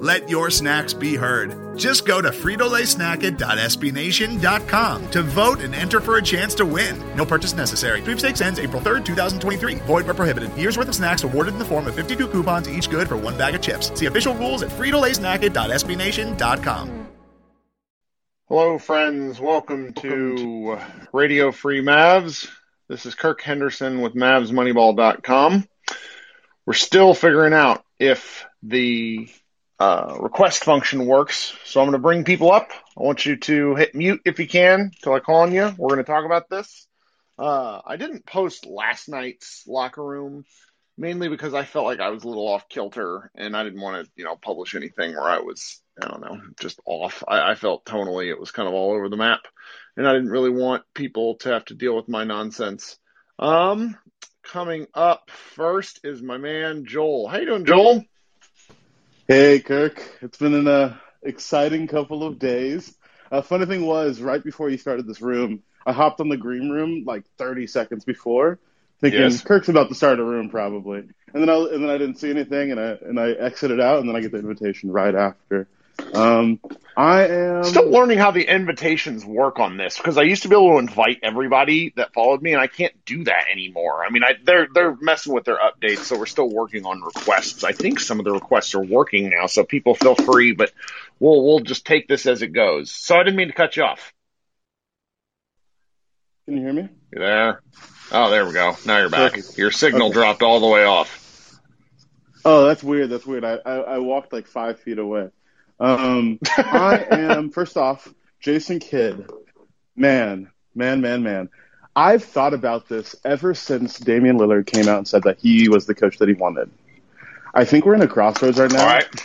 Let your snacks be heard. Just go to fritolaysnacket.espnation.com to vote and enter for a chance to win. No purchase necessary. Sweepstakes ends April 3rd, 2023. Void where prohibited. Year's worth of snacks awarded in the form of 52 coupons, each good for one bag of chips. See official rules at fritolaysnacket.espnation.com. Hello, friends. Welcome to Radio Free Mavs. This is Kirk Henderson with MavsMoneyball.com. We're still figuring out if the uh, request function works. So I'm going to bring people up. I want you to hit mute if you can till I call on you. We're going to talk about this. Uh, I didn't post last night's locker room mainly because I felt like I was a little off kilter and I didn't want to, you know, publish anything where I was, I don't know, just off. I, I felt tonally it was kind of all over the map and I didn't really want people to have to deal with my nonsense. Um, coming up first is my man Joel. How you doing, Joel? Hey, Kirk. It's been an uh, exciting couple of days. Uh, funny thing was, right before you started this room, I hopped on the green room like 30 seconds before, thinking Yes. Kirk's about to start a room probably, and then I and then I didn't see anything, and I and I exited out, and then I get the invitation right after. Um, I am Still learning how the invitations work on this because I used to be able to invite everybody that followed me, and I can't do that anymore. I mean, I, they're they're messing with their updates, so we're still working on requests. I think some of the requests are working now, so people feel free, but we'll we'll just take this as it goes. So I didn't mean to cut you off. Can you hear me? You there? Oh, there we go. Now you're back. Perfect. Your signal Okay. dropped all the way off. Oh, that's weird. That's weird. I, I, I walked like five feet away. Um, I am first off Jason Kidd. Man, man, man, man. I've thought about this ever since Damian Lillard came out and said that he was the coach that he wanted. I think we're in a crossroads right now. All right.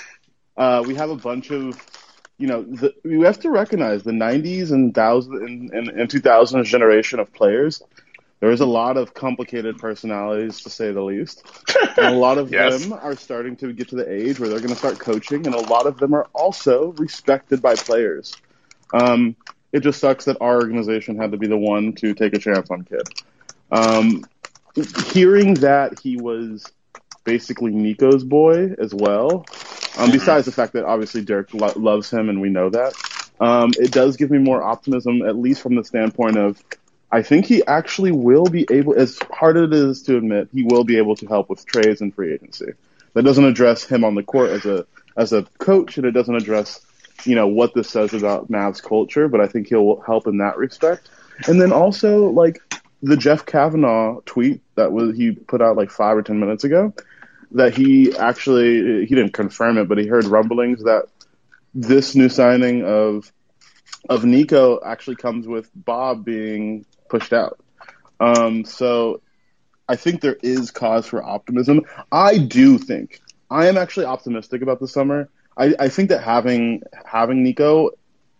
Uh, we have a bunch of, you know, the, we have to recognize the '90s and thousand and, and, and 2000s generation of players. There was a lot of complicated personalities, to say the least. And a lot of Yes. them are starting to get to the age where they're going to start coaching, and a lot of them are also respected by players. Um, it just sucks that our organization had to be the one to take a chance on Kidd. Um, hearing that he was basically Nico's boy as well, um, besides the fact that obviously Dirk lo- loves him and we know that, um, it does give me more optimism, at least from the standpoint of I think he actually will be able, as hard as it is to admit, he will be able to help with trades and free agency. That doesn't address him on the court as a as a coach, and it doesn't address you know what this says about Mavs culture. But I think he'll help in that respect. And then also like the Jeff Kavanaugh tweet that was he put out like five or ten minutes ago, that he actually he didn't confirm it, but he heard rumblings that this new signing of of Nico actually comes with Bob being pushed out. Um, so I think there is cause for optimism. I do think I am actually optimistic about the summer. I, I think that having having Nico,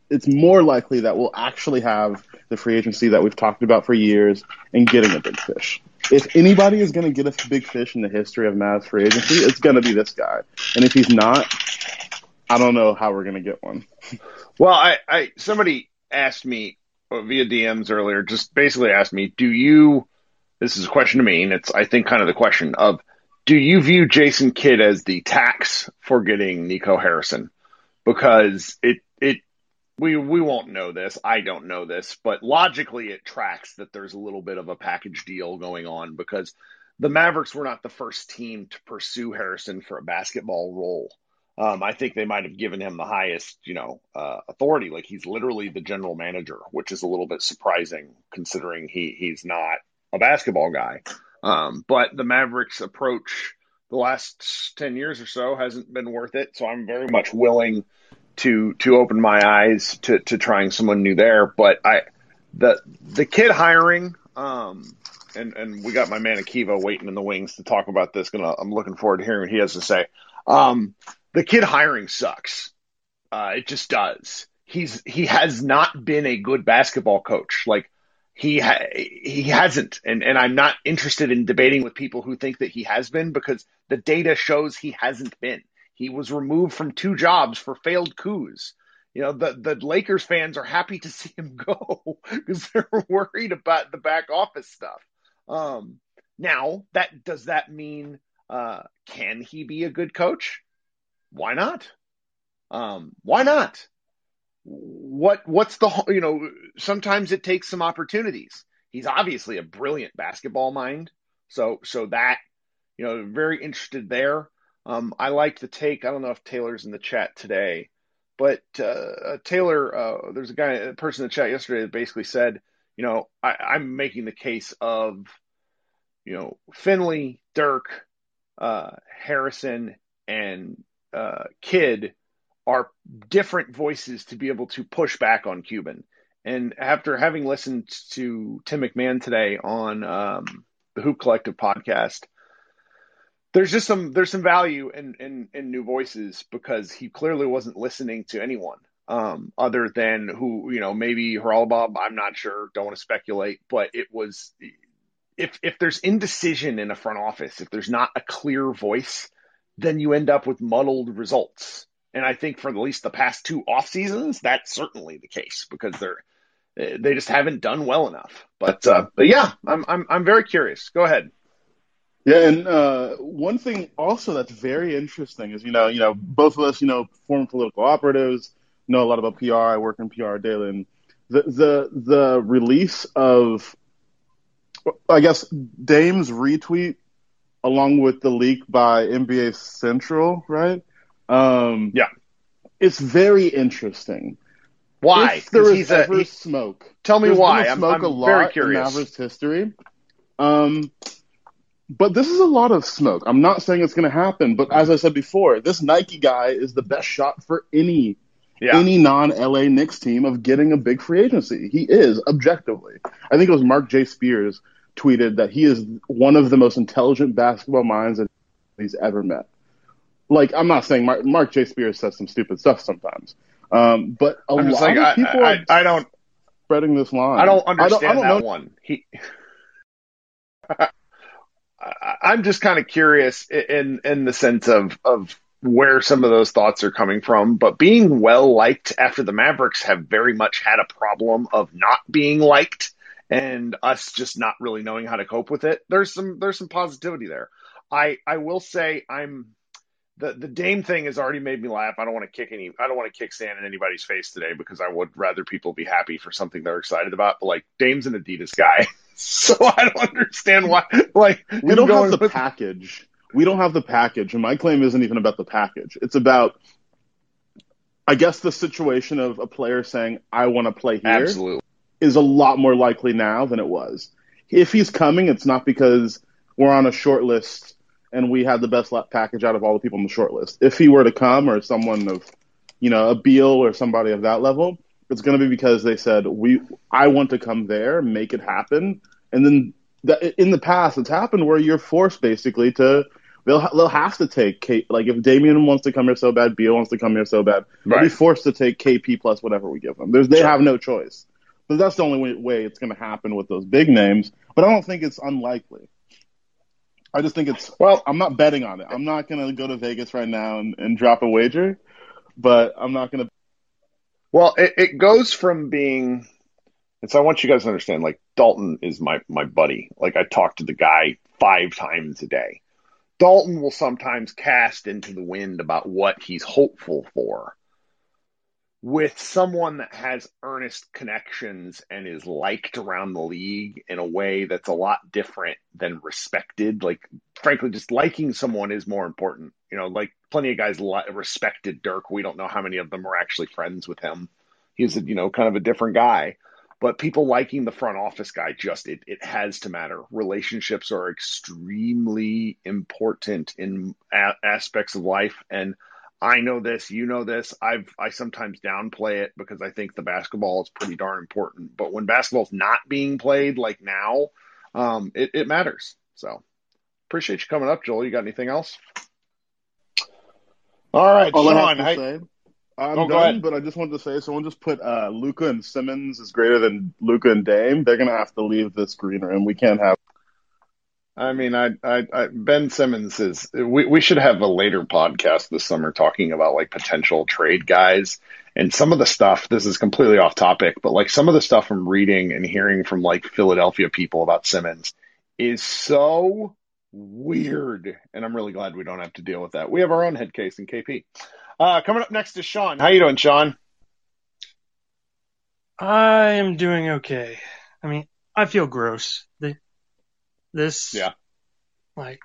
it's more likely that we'll actually have the free agency that we've talked about for years and getting a big fish. If anybody is going to get a big fish in the history of Mavs free agency, it's going to be this guy. And if he's not, I don't know how we're going to get one. Well, I, I somebody asked me Uh, via DMs earlier, just basically asked me, do you? This is a question to me, and it's I think kind of the question of, do you view Jason Kidd as the tax for getting Nico Harrison? Because it it we we won't know this. I don't know this, but logically it tracks that there's a little bit of a package deal going on because the Mavericks were not the first team to pursue Harrison for a basketball role. Um, I think they might have given him the highest, you know, uh, authority. Like he's literally the general manager, which is a little bit surprising considering he he's not a basketball guy. Um, but the Mavericks approach the last ten years or so hasn't been worth it. So I'm very much willing to to open my eyes to to trying someone new there. But I the the Kidd hiring. Um, and, and we got my man Akiva waiting in the wings to talk about this. Gonna, I'm looking forward to hearing what he has to say. Um, the Kidd hiring sucks. Uh, it just does. He's he has not been a good basketball coach. Like he ha- he hasn't, and and I'm not interested in debating with people who think that he has been because the data shows he hasn't been. He was removed from two jobs for failed coups. You know, the, the Lakers fans are happy to see him go because they're worried about the back office stuff. Um, now, that does that mean uh, can he be a good coach? Why not? Um, why not? What what's the you know? Sometimes it takes some opportunities. He's obviously a brilliant basketball mind, so so that you know, very interested there. Um, I like the take. I don't know if Taylor's in the chat today, but uh, Taylor, uh, there's a guy, a person in the chat yesterday that basically said, you know, I, I'm making the case of, you know, Finley, Dirk, uh, Harrison, and uh, Kidd are different voices to be able to push back on Cuban. And after having listened to Tim McMahon today on um, the Hoop Collective podcast, there's just some there's some value in, in in new voices because he clearly wasn't listening to anyone um, other than who you know maybe Haralabob. I'm not sure. Don't want to speculate, but it was if if there's indecision in a front office, if there's not a clear voice, then you end up with muddled results. And I think for at least the past two off seasons, that's certainly the case because they're they just haven't done well enough. But uh, but yeah, I'm I'm I'm very curious. Go ahead. Yeah, and uh, one thing also that's very interesting is you know you know both of us you know former political operatives know a lot about PR. I work in PR daily, and the the the release of I guess Dame's retweet along with the leak by NBA Central, right? Um, yeah, it's very interesting. Why? If there is ever a, smoke, tell me why. I'm, smoke I'm a lot very curious. in Mavericks history. Um, but this is a lot of smoke. I'm not saying it's going to happen, but as I said before, this Nike guy is the best shot for any yeah. any non LA Knicks team of getting a big free agency. He is objectively. I think it was Mark J. Spears tweeted that he is one of the most intelligent basketball minds that he's ever met. Like I'm not saying Mark, Mark J. Spears says some stupid stuff sometimes, um, but a lot like, of people I, I, I, don't spreading this line. I don't understand I don't, I don't that know. one. He. I'm just kind of curious in in the sense of of where some of those thoughts are coming from, but being well liked after the Mavericks have very much had a problem of not being liked and us just not really knowing how to cope with it. There's some there's some positivity there. I I will say I'm the the Dame thing has already made me laugh. I don't want to kick any I don't want to kick sand in anybody's face today because I would rather people be happy for something they're excited about. But like Dame's an Adidas guy. so I don't understand why like we don't have the with... package. We don't have the package, and my claim isn't even about the package. It's about I guess the situation of a player saying, I want to play here Absolutely. Is a lot more likely now than it was. If he's coming, it's not because we're on a short list and we had the best package out of all the people on the short list. If he were to come or someone of, you know, a Beal or somebody of that level, it's going to be because they said we, I want to come there, make it happen, and then the, in the past it's happened where you're forced basically to they'll they'll have to take K, like if Damian wants to come here so bad, Beal wants to come here so bad, right. they'll be forced to take KP plus whatever we give them. There's they sure. have no choice. So that's the only way, way it's going to happen with those big names. But I don't think it's unlikely. I just think it's well. I'm not betting on it. I'm not going to go to Vegas right now and, and drop a wager, but I'm not going to. Well, it, it goes from being, and so I want you guys to understand. Like Dalton is my my buddy. Like I talk to the guy five times a day. Dalton will sometimes cast into the wind about what he's hopeful for with someone that has earnest connections and is liked around the league in a way that's a lot different than respected. Like, frankly, just liking someone is more important. You know, like plenty of guys li- respected Dirk. We don't know how many of them are actually friends with him. He's a, you know, kind of a different guy. But people liking the front office guy just it, it has to matter. Relationships are extremely important in a- aspects of life and I know this, you know this. I've I sometimes downplay it because I think the basketball is pretty darn important. But when basketball's not being played like now, um, it, it matters. So appreciate you coming up, Joel. You got anything else? All right, All Sean. I- say, I'm Oh, done, but I just wanted to say someone just put uh, Luka and Simmons is greater than Luka and Dame. They're going to have to leave this green room. We can't have. I mean, I, I, I, Ben Simmons is. We we should have a later podcast this summer talking about like potential trade guys and some of the stuff. This is completely off topic, but like some of the stuff I'm reading and hearing from like Philadelphia people about Simmons is so weird, and I'm really glad we don't have to deal with that. We have our own head case in KP. Uh, coming up next is Sean. How you doing, Sean? I am doing okay. I mean, I feel gross. This, Yeah. like,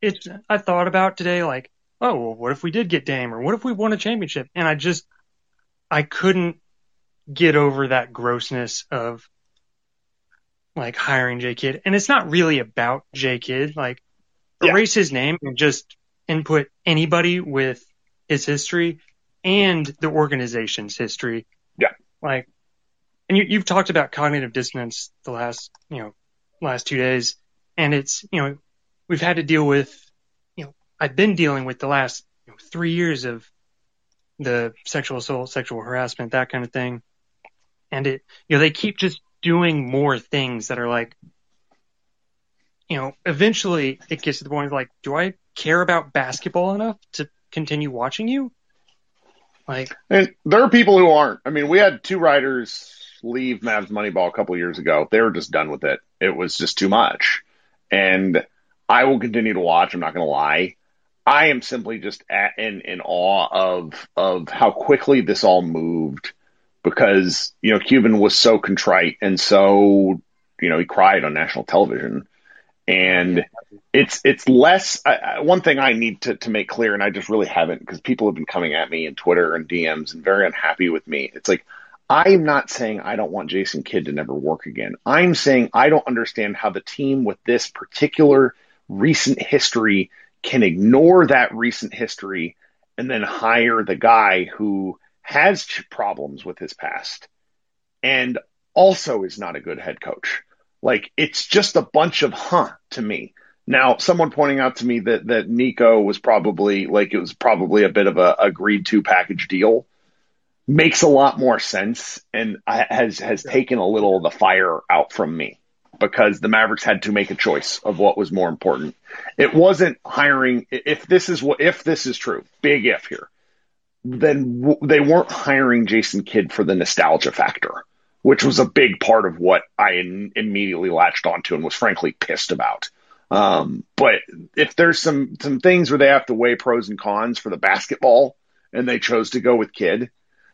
it's, I thought about today, like, oh, well, what if we did get Dame or what if we won a championship? And I just, I couldn't get over that grossness of, like, hiring J Kidd, And it's not really about J Kidd. Like, Yeah. erase his name and just input anybody with his history and the organization's history. Yeah. Like, and you, you've talked about cognitive dissonance the last, you know, last two days, and it's, you know, we've had to deal with, you know, I've been dealing with the last three years of the sexual assault, sexual harassment, that kind of thing, and it, you know, they keep just doing more things that are like, you know, eventually it gets to the point of like, do I care about basketball enough to continue watching you? Like, And there are people who aren't. I mean, we had two writers leave Mavs Moneyball a couple years ago. They were just done with it. It was just too much. And I will continue to watch. I'm not going to lie. I am simply just at, in in awe of of how quickly this all moved because you know Cuban was so contrite and so you know he cried on national television and it's it's less I, I, one thing I need to to make clear, and I just really haven't because people have been coming at me in Twitter and DMs and very unhappy with me. It's like I'm not saying I don't want Jason Kidd to never work again. I'm saying I don't understand how the team with this particular recent history can ignore that recent history and then hire the guy who has problems with his past and also is not a good head coach. Like it's just a bunch of huh to me. Now, someone pointing out to me that that Nico was probably like it was probably a bit of a agreed to package deal makes a lot more sense and has has taken a little of the fire out from me because the Mavericks had to make a choice of what was more important. It wasn't hiring if this is what if this is true, big if here. Then w- they weren't hiring Jason Kidd for the nostalgia factor which was a big part of what I in, immediately latched onto and was frankly pissed about. Um, but if there's some some things where they have to weigh pros and cons for the basketball, and they chose to go with Kidd,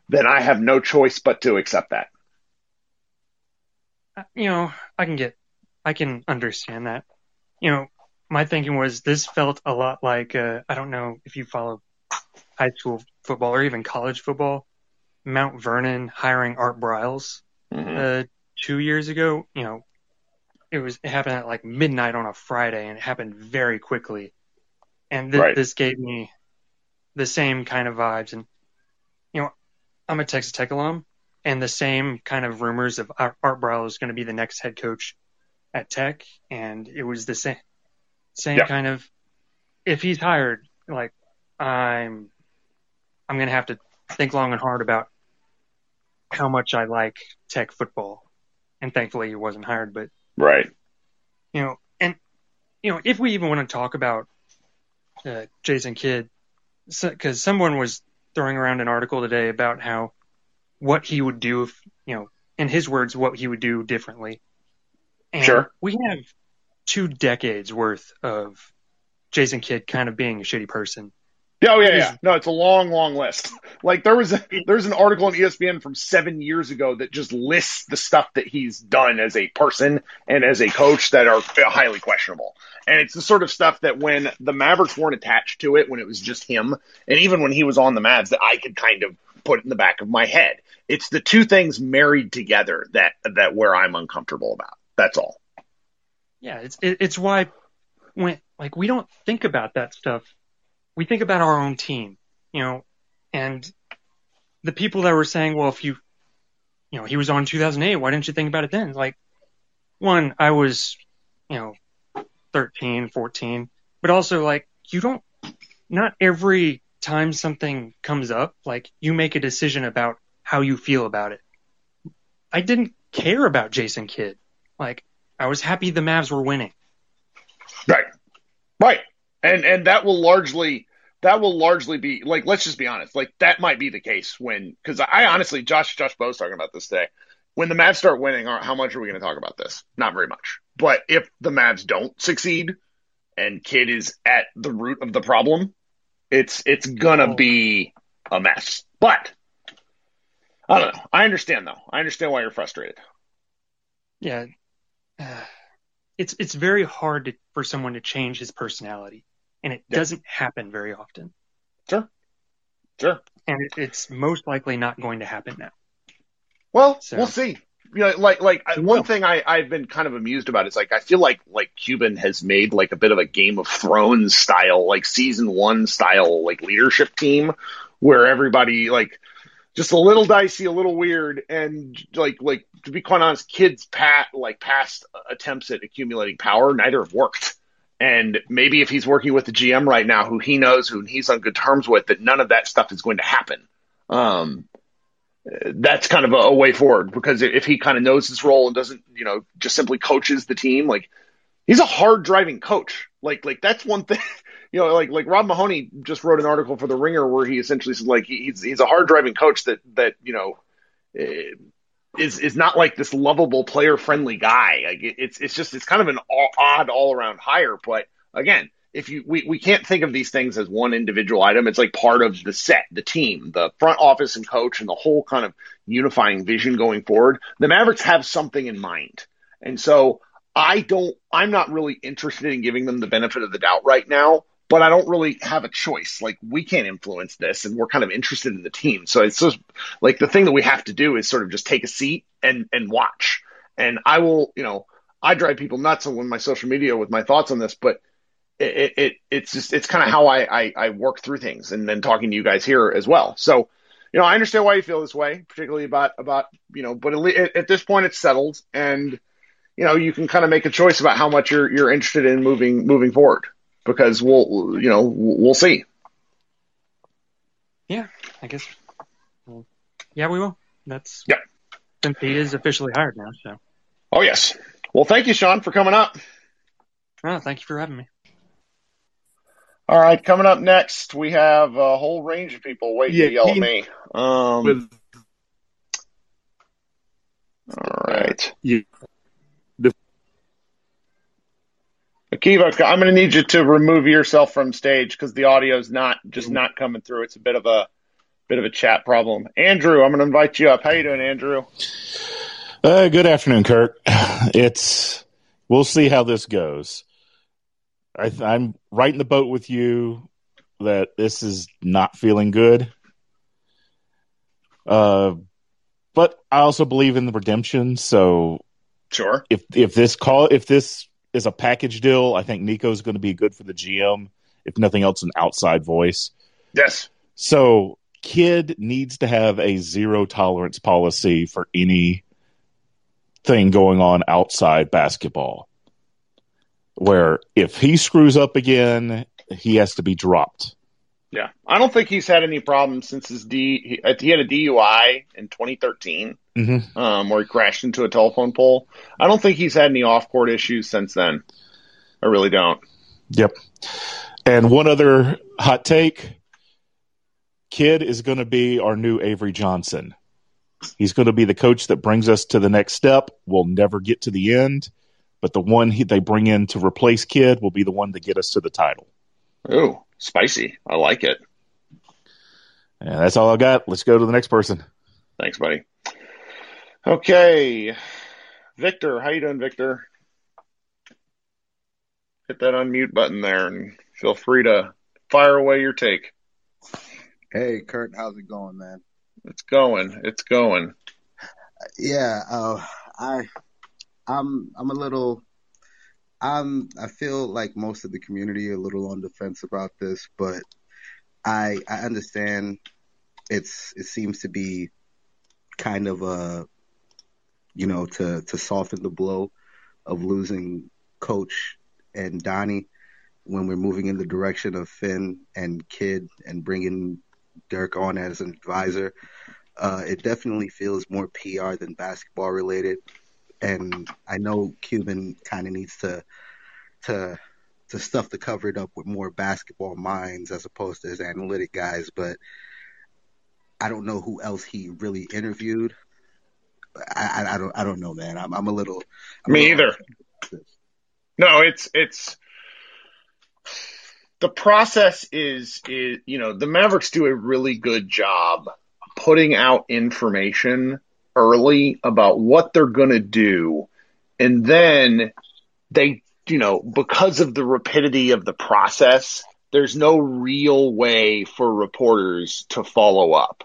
then I have no choice but to accept that. you know, I can get, I can understand that. You know, my thinking was this felt a lot like, uh, I don't know if you follow high school football or even college football, Mount Vernon hiring Art Briles, Mhm. uh, two years ago. You know, it was, it happened at like midnight on a Friday and it happened very quickly. And th- Right. this gave me the same kind of vibes. And, I'm a Texas Tech alum and the same kind of rumors of Art, Briles is going to be the next head coach at Tech. And it was the same, same Yeah. kind of, if he's hired, like I'm, I'm going to have to think long and hard about how much I like tech football. And thankfully he wasn't hired, but Right. you know, and you know, if we even want to talk about uh, Jason Kidd, because someone was throwing around an article today about how what he would do if, you know, in his words, what he would do differently. And Sure. We have two decades worth of Jason Kidd kind of being a shitty person. Yeah, oh yeah, yeah. No, it's a long, long list. Like there was a, there's an article on ESPN from seven years ago that just lists the stuff that he's done as a person and as a coach that are highly questionable. And it's the sort of stuff that when the Mavericks weren't attached to it, when it was just him, and even when he was on the Mavs, that I could kind of put in the back of my head. It's the two things married together that that where I'm uncomfortable about. That's all. Yeah, it's it, it's why when like we don't think about that stuff. We think about our own team, you know, and the people that were saying, well, if you, you know, he was on 2008, why didn't you think about it then? Like, one, I was, you know, 13, 14, but also like you don't, not every time something comes up, like you make a decision about how you feel about it. I didn't care about Jason Kidd. Like, I was happy the Mavs were winning. Right. Right. And and that will largely that will largely be like let's just be honest. Like that might be the case when because I honestly Josh Josh Bo's talking about this today. When the Mavs start winning, how much are we going to talk about this? Not very much. But if the Mavs don't succeed and Kidd is at the root of the problem, it's it's gonna be a mess. But I don't know. I understand though. I understand why you're frustrated. Yeah. Uh, it's, it's very hard to, for someone to change his personality and it Yeah. doesn't happen very often. Sure. Sure. And it, it's most likely not going to happen now. Well, So- we'll see. You know, like like I- one thing I I've been kind of amused about is like I feel like like Cuban has made like a bit of a Game of Thrones style like season one style like leadership team where everybody like just a little dicey, a little weird, and like like to be quite honest, kids pat like past attempts at accumulating power neither have worked. And maybe if he's working with the GM right now, who he knows, who he's on good terms with, that none of that stuff is going to happen. Um, that's kind of a, a way forward because if he kind of knows his role and doesn't, you know, just simply coaches the team, like he's a hard driving coach. Like, like that's one thing, you know, like, like Rob Mahoney just wrote an article for the Ringer where he essentially said like he- he's, he's a hard driving coach that, that, you know, eh, is, is not like this lovable player friendly guy. Like it, it's, it's just, it's kind of an all, odd all around hire. But again, if you we, we can't think of these things as one individual item. It's like part of the set, the team, the front office and coach, and the whole kind of unifying vision going forward. The Mavericks have something in mind, and so I don't. I'm not really interested in giving them the benefit of the doubt right now. But I don't really have a choice. Like we can't influence this, and we're kind of interested in the team. So it's just like the thing that we have to do is sort of just take a seat and and watch. And I will, you know, I drive people nuts on my social media with my thoughts on this, but it, it it's just it's kind of how I, I I work through things, and then talking to you guys here as well. So, you know, I understand why you feel this way, particularly about about you know, but at, at this point, it's settled, and you know, you can kind of make a choice about how much you're you're interested in moving moving forward, because we'll you know we'll see. Yeah, I guess. Well, yeah, we will. That's yeah. since he is officially hired now. So, Oh yes. Well, thank you, Sean, for coming up. oh, thank you for having me. All right, coming up next, we have a whole range of people waiting Yeah, to yell at me. Um, with all right. you. Akiva, I'm going to need you to remove yourself from stage because the audio's not just not coming through. It's a bit of a bit of a chat problem. Andrew, I'm going to invite you up. How you doing, Andrew? Uh, good afternoon, Kirk. It's we'll see how this goes. I, I'm right in the boat with you that this is not feeling good. Uh, but I also believe in the redemption. So Sure. if if this call if this is a package deal, I think Nico's going to be good for the GM. If nothing else, an outside voice. Yes. So, Kidd needs to have a zero tolerance policy for any thing going on outside basketball. Where if he screws up again, he has to be dropped. Yeah, I don't think he's had any problems since his D. He, he had a DUI in 2013, Mm-hmm. um, where he crashed into a telephone pole. I don't think he's had any off-court issues since then. I really don't. Yep. And one other hot take Kidd is going to be our new Avery Johnson. He's going to be the coach that brings us to the next step. We'll never get to the end, but the one he, they bring in to replace Kidd will be the one to get us to the title. Ooh, spicy. I like it. And that's all I got. Let's go to the next person. Thanks, buddy. Okay, Victor, how you doing, Victor? Hit that unmute button there, and feel free to fire away your take. Hey, Kirk, how's it going, man? It's going. It's going. Yeah, uh, I, I'm, I'm a little, I'm, I feel like most of the community are a little on defense about this, but I, I understand it's, it seems to be kind of a, you know, to, to soften the blow of losing coach and Donnie when we're moving in the direction of Finn and Kidd and bringing Dirk on as an advisor. Uh, it definitely feels more PR than basketball related. And I know Cuban kind of needs to, to, to stuff the cupboard up with more basketball minds as opposed to his analytic guys, but I don't know who else he really interviewed. I, I, don't, I don't know, man. I'm, I'm a little. I'm Me a little either. No, it's it's the process is is you know the Mavericks do a really good job putting out information early about what they're going to do and then they you know because of the rapidity of the process there's no real way for reporters to follow up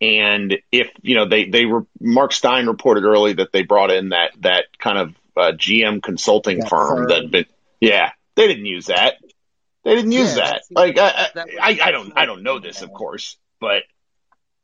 and if you know they they were Mark Stein reported early that they brought in that that kind of uh, GM consulting That firm firm. that been yeah they didn't use that they didn't use Yeah, that like I, I that I I don't I don't know this of course but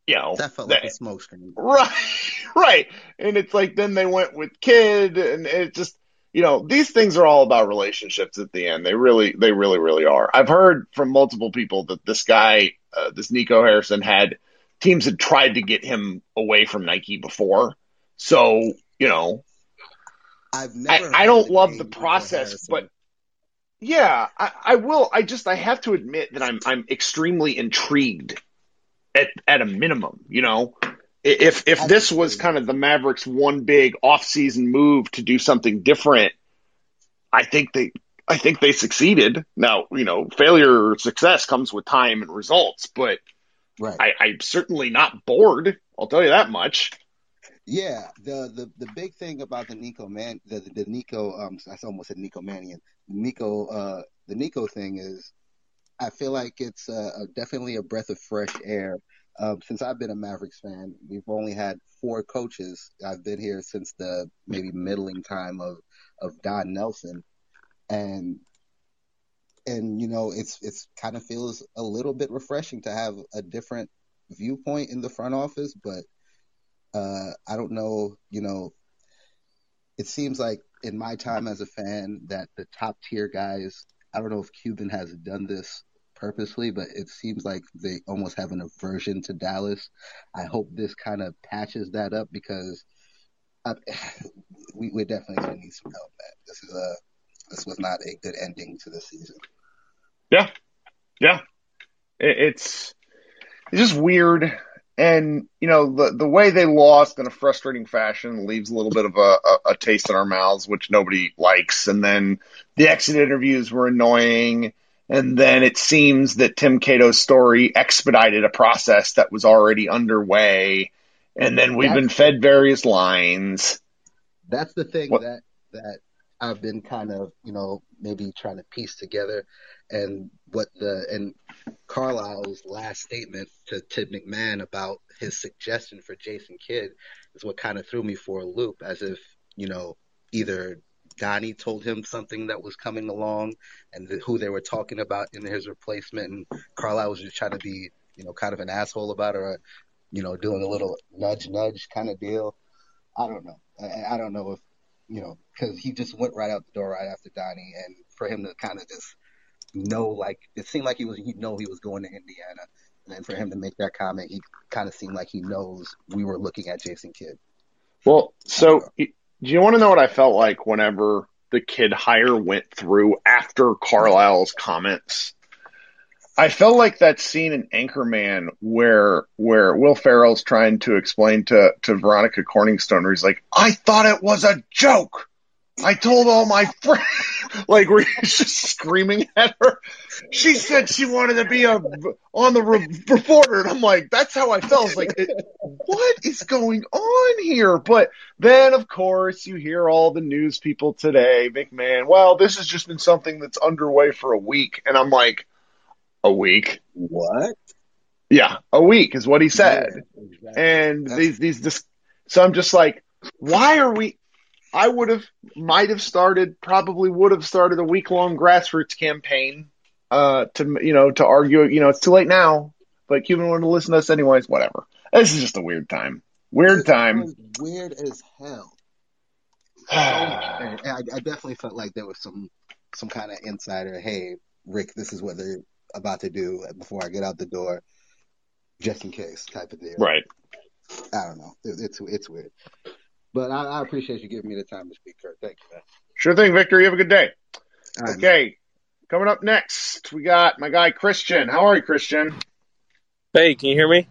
you know That felt that- like a smokescreen. Right, right. And it's like then they went with Kidd, and it just you know these things are all about relationships at the end. They really, they really, really are. I've heard from multiple people that this guy, uh, this Nico Harrison, had teams had tried to get him away from Nike before. So you know, I've never. I, I don't love the process, but yeah, I, I will. I just I have to admit that I'm I'm extremely intrigued at at a minimum. You know, if if this was kind of the Mavericks' one big off-season move to do something different, I think they I think they succeeded. Now you know, failure or success comes with time and results, but right. I, I'm certainly not bored. I'll tell you that much. Yeah, the, the the big thing about the Nico man, the the Nico, um, I almost said Nico Manian, Nico, uh, the Nico thing is, I feel like it's uh, definitely a breath of fresh air. Um, since I've been a Mavericks fan, we've only had four coaches. I've been here since the maybe middling time of of Don Nelson, and and you know it's it's kind of feels a little bit refreshing to have a different viewpoint in the front office, but uh, I don't know, you know, it seems like in my time as a fan that the top tier guys, I don't know if Cuban has done this purposely, but it seems like they almost have an aversion to Dallas. I hope this kind of patches that up because I, we, we're definitely going to need some help, man. This is a, this was not a good ending to the season. Yeah, yeah. It, it's it's just weird, and you know the the way they lost in a frustrating fashion leaves a little bit of a, a, a taste in our mouths, which nobody likes. And then the exit interviews were annoying, and then it seems that Tim Cato's story expedited a process that was already underway, and then we've been fed various lines. That's the thing What- that that I've been kind of, you know, maybe trying to piece together and what the and Carlisle's last statement to Tim McMahon about his suggestion for Jason Kidd is what kind of threw me for a loop as if, you know, either Donnie told him something that was coming along and the, who they were talking about in his replacement and Carlisle was just trying to be, you know, kind of an asshole about it or, you know, doing a little nudge nudge kind of deal. I don't know. I, I don't know if, you know, because he just went right out the door right after Donnie, and for him to kind of just know like it seemed like he was he know he was going to Indiana, and then for him to make that comment, he kind of seemed like he knows we were looking at Jason Kidd. Well, so do you want to know what I felt like whenever the Kidd hire went through after Carlisle's comments? I felt like that scene in Anchorman where where Will Ferrell's trying to explain to to Veronica Corningstone, where he's like, "I thought it was a joke. I told all my friends." like where he's just screaming at her. She said she wanted to be a on the re- reporter, and I'm like, that's how I felt. I like, what is going on here? But then, of course, you hear all the news people today, McMahon. Well, this has just been something that's underway for a week, and I'm like a week. What? Yeah, a week is what he said. Yeah, exactly. And That's... these these this, so I'm just like, why are we? I would have, might have started, probably would have started a week long grassroots campaign, uh, to you know to argue. You know, it's too late now, but Cuban wanted to listen to us anyways. Whatever. This is just a weird time. Weird time. Weird as hell. I, I definitely felt like there was some some kind of insider. Hey, Rick, this is what they're about to do before I get out the door, just in case type of deal. Right. I don't know. It, it's it's weird, but I, I, appreciate you giving me the time to speak, Kirk. Thank you, man. Sure thing, Victor. You have a good day. Right, okay. Man. Coming up next, we got my guy Christian. How are you, Christian? Hey, can you hear me?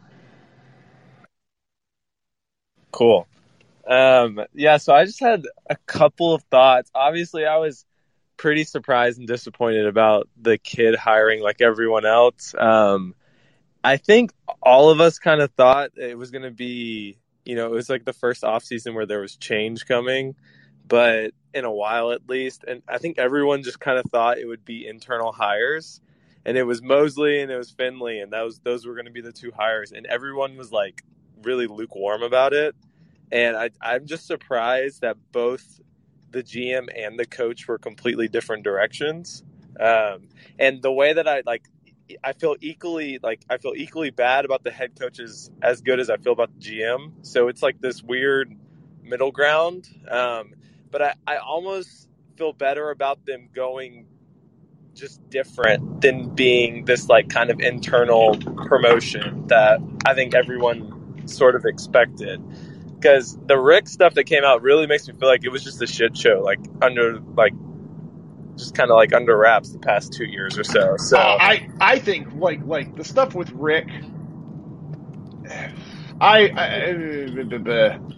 Cool. Um, yeah, so I just had a couple of thoughts. Obviously, I was pretty surprised and disappointed about the Kidd hiring like everyone else. Um, I think all of us kind of thought it was going to be, you know, it was like the first off season where there was change coming, but in a while at least. And I think everyone just kind of thought it would be internal hires. And it was Mosley and it was Finley, and was those were going to be the two hires. And everyone was like really lukewarm about it. And I, I'm just surprised that both the GM and the coach were completely different directions. Um, and the way that I like, I feel equally like I feel equally bad about the head coaches as good as I feel about the GM. So it's like this weird middle ground. Um, but I, I almost feel better about them going just different than being this like kind of internal promotion that I think everyone sort of expected because the Rick stuff that came out really makes me feel like it was just a shit show, like under like just kind of like under wraps the past two years or so. So uh, I I think like like the stuff with Rick, I, I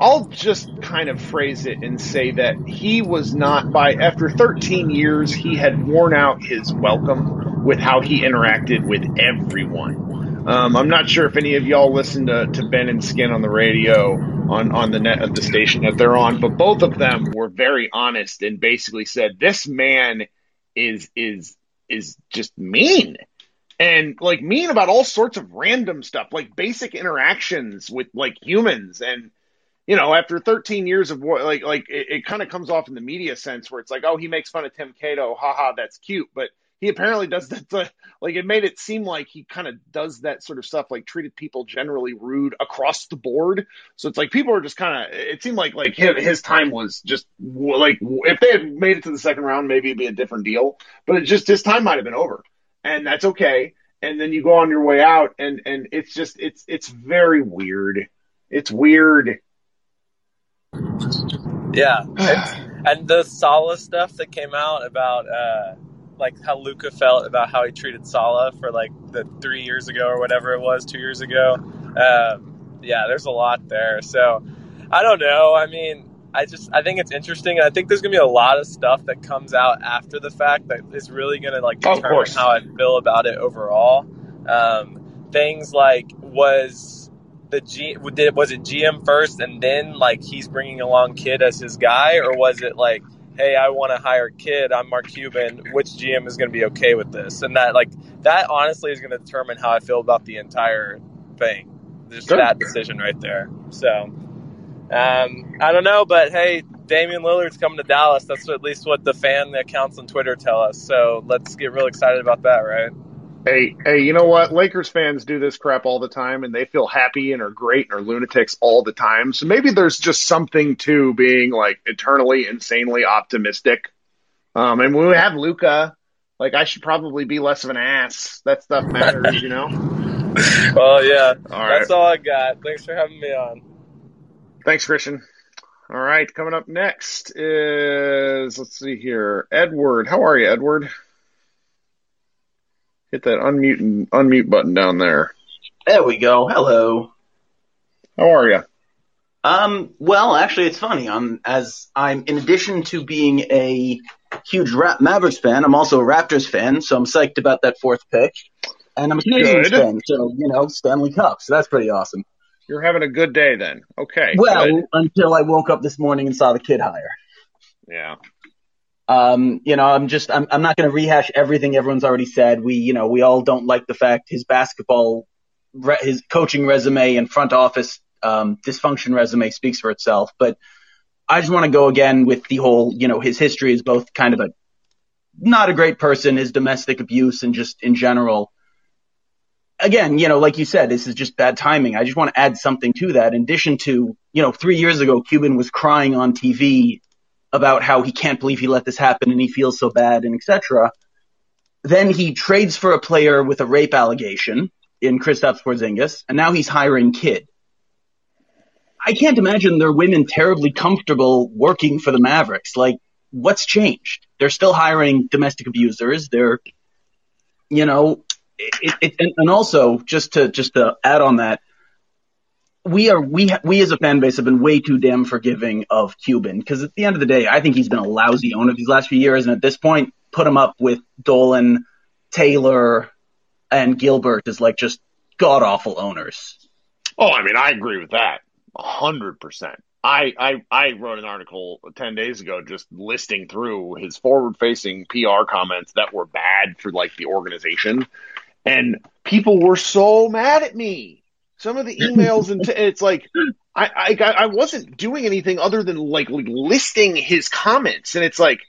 I'll just kind of phrase it and say that he was not by after 13 years he had worn out his welcome with how he interacted with everyone. Um, I'm not sure if any of y'all listen to, to Ben and Skin on the radio on, on the net of the station that they're on, but both of them were very honest and basically said this man is is is just mean. And like mean about all sorts of random stuff, like basic interactions with like humans. And you know, after 13 years of like, like it, it kind of comes off in the media sense where it's like, oh, he makes fun of Tim Cato, haha, that's cute. But he apparently does that. Like it made it seem like he kind of does that sort of stuff, like treated people generally rude across the board. So it's like people are just kind of. It seemed like like his, his time was just like if they had made it to the second round, maybe it'd be a different deal. But it just his time might have been over, and that's okay. And then you go on your way out, and and it's just it's it's very weird. It's weird. Yeah, and the Salah stuff that came out about. uh like how Luka felt about how he treated Salah for like the three years ago or whatever it was, two years ago. Um, yeah, there's a lot there. So I don't know. I mean, I just I think it's interesting. I think there's gonna be a lot of stuff that comes out after the fact that is really gonna like determine how I feel about it overall. Um, things like was the G did was it GM first and then like he's bringing along Kidd as his guy or was it like hey, I want to hire Kidd. I'm Mark Cuban. Which GM is going to be okay with this? And that, like, that honestly is going to determine how I feel about the entire thing. Just Good. that decision right there. So, um, I don't know, but hey, Damian Lillard's coming to Dallas. That's at least what the fan accounts on Twitter tell us. So let's get real excited about that, right? Hey, hey, you know what? Lakers fans do this crap all the time and they feel happy and are great and are lunatics all the time. So maybe there's just something to being like eternally, insanely optimistic. Um, and when we have Luka, Like I should probably be less of an ass. That stuff matters, you know. Well, yeah, All right. that's all I got. Thanks for having me on. Thanks, Christian. All right, coming up next is let's see here, Edward. How are you, Edward? Hit that unmute and unmute button down there. There we go. Hello. How are you? Um, well, actually, it's funny. I'm as I'm in addition to being a huge Ra- Mavericks fan, I'm also a Raptors fan, so I'm psyched about that fourth pick. And I'm a Canadiens Good. fan, so you know Stanley Cup, so that's pretty awesome. You're having a good day then. Okay. Well, good. until I woke up this morning and saw the Kidd hire. Yeah. Um, you know, I'm just, I'm, I'm not going to rehash everything everyone's already said. We, you know, we all don't like the fact his basketball, re- his coaching resume and front office, um, dysfunction resume speaks for itself. But I just want to go again with the whole, you know, his history is both kind of a, not a great person, his domestic abuse and just in general. Again, you know, like you said, this is just bad timing. I just want to add something to that. In addition to, you know, three years ago, Cuban was crying on TV about how he can't believe he let this happen and he feels so bad and etc. Then he trades for a player with a rape allegation in Kristaps Porzingis, and now he's hiring Kidd. I can't imagine there are women terribly comfortable working for the Mavericks. Like, what's changed? They're still hiring domestic abusers. They're, you know, it, it, and also just to just to add on that, we are we we as a fan base have been way too damn forgiving of Cuban because at the end of the day, I think he's been a lousy owner these last few years, and at this point, put him up with Dolan, Taylor, and Gilbert is like just god awful owners. Oh, I mean, I agree with that. Hundred percent. I, I, I wrote an article 10 days ago just listing through his forward facing PR comments that were bad for like the organization. And people were so mad at me. Some of the emails and t- it's like, I, I, I wasn't doing anything other than like, listing his comments. And it's like,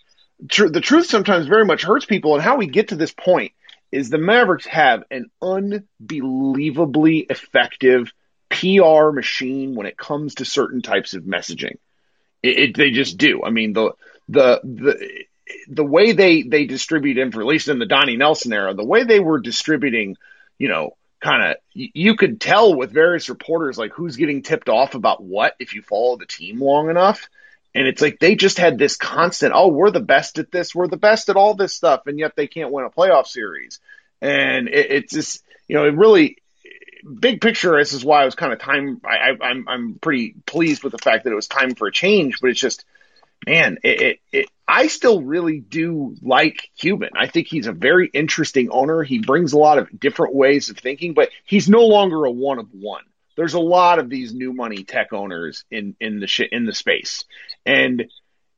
tr- the truth sometimes very much hurts people. And how we get to this point is the Mavericks have an unbelievably effective PR machine when it comes to certain types of messaging. It, it, they just do. I mean, the the the the way they they distribute info, at least in the Donnie Nelson era, the way they were distributing, you know, kind of you could tell with various reporters like who's getting tipped off about what if you follow the team long enough. And it's like they just had this constant, oh, we're the best at this, we're the best at all this stuff, and yet they can't win a playoff series. And it, it's just, you know, it really, big picture, this is why I was kind of time. I, I, I'm I'm pretty pleased with the fact that it was time for a change, but it's just, man, it, it, it I still really do like Cuban. I think he's a very interesting owner. He brings a lot of different ways of thinking, but he's no longer a one of one. There's a lot of these new money tech owners in in the sh- in the space, and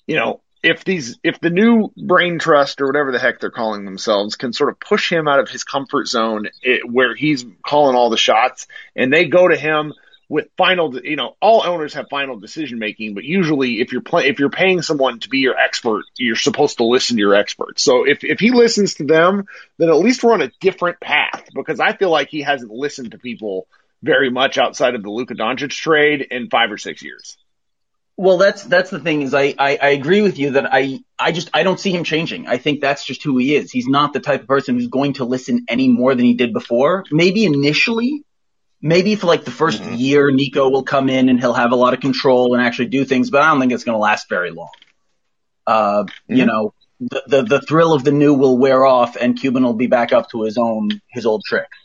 you know if these if the new brain trust or whatever the heck they're calling themselves can sort of push him out of his comfort zone it, where he's calling all the shots and they go to him with final you know all owners have final decision making but usually if you're play, if you're paying someone to be your expert you're supposed to listen to your experts so if if he listens to them then at least we're on a different path because I feel like he hasn't listened to people very much outside of the Luka Doncic trade in 5 or 6 years Well, that's that's the thing is I, I I agree with you that I I just I don't see him changing. I think that's just who he is. He's not the type of person who's going to listen any more than he did before. Maybe initially, maybe for like the 1st Mhm. year, Nico will come in and he'll have a lot of control and actually do things, but I don't think it's going to last very long. Uh, you Mhm. know, the, the the thrill of the new will wear off, and Cuban will be back up to his own his old tricks.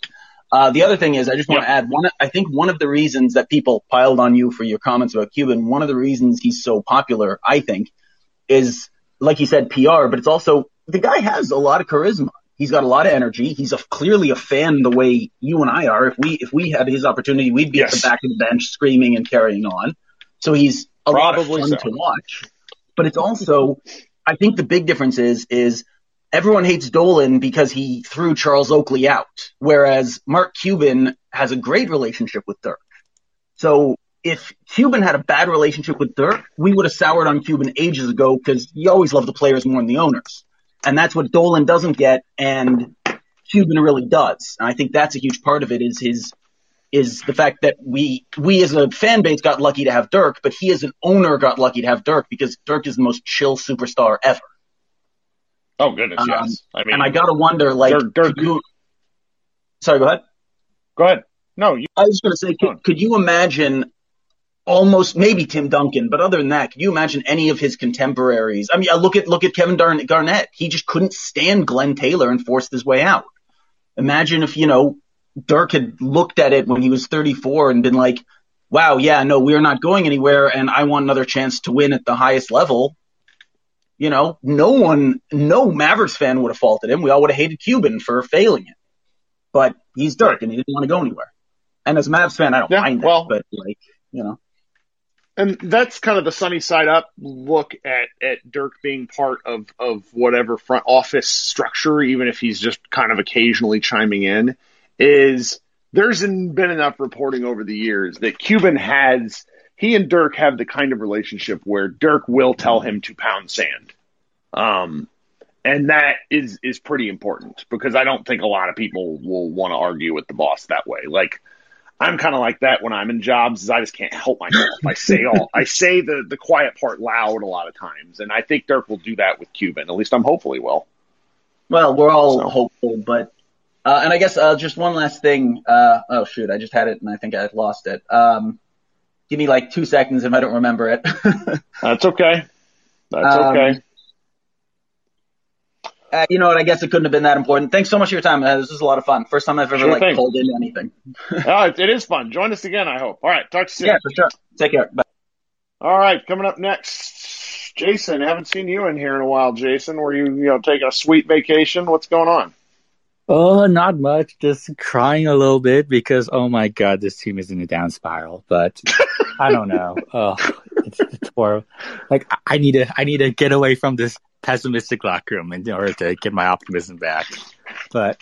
Uh, the other thing is, I just want to add one. I think one of the reasons that people piled on you for your comments about Cuban, one of the reasons he's so popular, I think, is like you said, PR, but it's also the guy has a lot of charisma. He's got a lot of energy. He's a, clearly a fan the way you and I are. If we if we had his opportunity, we'd be at the back of the bench screaming and carrying on. So he's a lot of Probably fun so. to watch. But it's also, I think the big difference is is everyone hates Dolan because he threw Charles Oakley out, whereas Mark Cuban has a great relationship with Dirk. So if Cuban had a bad relationship with Dirk, we would have soured on Cuban ages ago because you always love the players more than the owners. And that's what Dolan doesn't get and Cuban really does. And I think that's a huge part of it is his is the fact that we we as a fan base got lucky to have Dirk, but he as an owner got lucky to have Dirk because Dirk is the most chill superstar ever. Oh goodness, Um, yes. I mean, and I gotta wonder, like, Dirk- Dirk- you, sorry, go ahead. go ahead. No, you. I was going to say, could, could you imagine almost maybe Tim Duncan, but other than that, can you imagine any of his contemporaries? I mean, uh, look at look at Kevin Garnett. He just couldn't stand Glenn Taylor and forced his way out. Imagine if you know Dirk had looked at it when he was 34 and been like, "Wow, yeah, no, we're not going anywhere, and I want another chance to win at the highest level." You know, no one, no Mavericks fan would have faulted him. We all would have hated Cuban for failing it, but he's Dirk and he didn't want to go anywhere. And as a Mavs fan, I don't Yeah, mind that, well- but like, you know. And that's kind of the sunny side up look at at Dirk being part of of whatever front office structure, even if he's just kind of occasionally chiming in. Is there's been enough reporting over the years that Cuban has he and Dirk have the kind of relationship where Dirk will tell him to pound sand, um, and that is is pretty important because I don't think a lot of people will want to argue with the boss that way. Like I'm kind of like that when I'm in jobs. Is I just can't help myself. I say all I say the the quiet part loud a lot of times, and I think Dirk will do that with Cuban. At least I'm hopefully will. Well, we're all So- hopeful, but uh, and I guess uh, just one last thing. Uh, oh shoot, I just had it and I think I lost it. Um, give me like two seconds if I don't remember it. That's okay. That's Um, okay. Uh, you know what? I guess it couldn't have been that important. Thanks so much for your time. Uh, this was a lot of fun. First time I've ever Sure like thing. called into anything. oh, it, it is fun. Join us again. I hope. All right. Talk to you soon. Yeah, for sure. Take care. Bye. All right. Coming up next, Jason. Haven't seen you in here in a while, Jason. Were you you know taking a sweet vacation? What's going on? Oh, not much. Just crying a little bit because, oh my God, this team is in a down spiral. But I don't know. Oh, it's. Like I- I need to, I need to get away from this pessimistic locker room in order to get my optimism back. But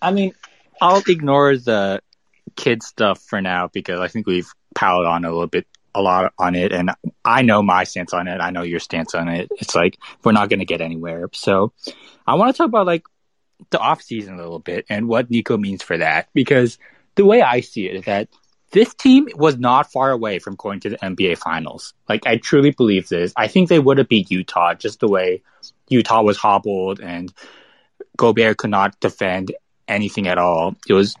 I mean, I'll ignore the Kidd stuff for now because I think we've piled on a little bit, a lot on it, and I know my stance on it. I know your stance on it. It's like we're not going to get anywhere. So I want to talk about like the off season a little bit and what Nico means for that. Because the way I see it is that this team was not far away from going to the NBA finals. Like I truly believe this. I think they would have beat Utah just the way Utah was hobbled and Gobert could not defend anything at all. It was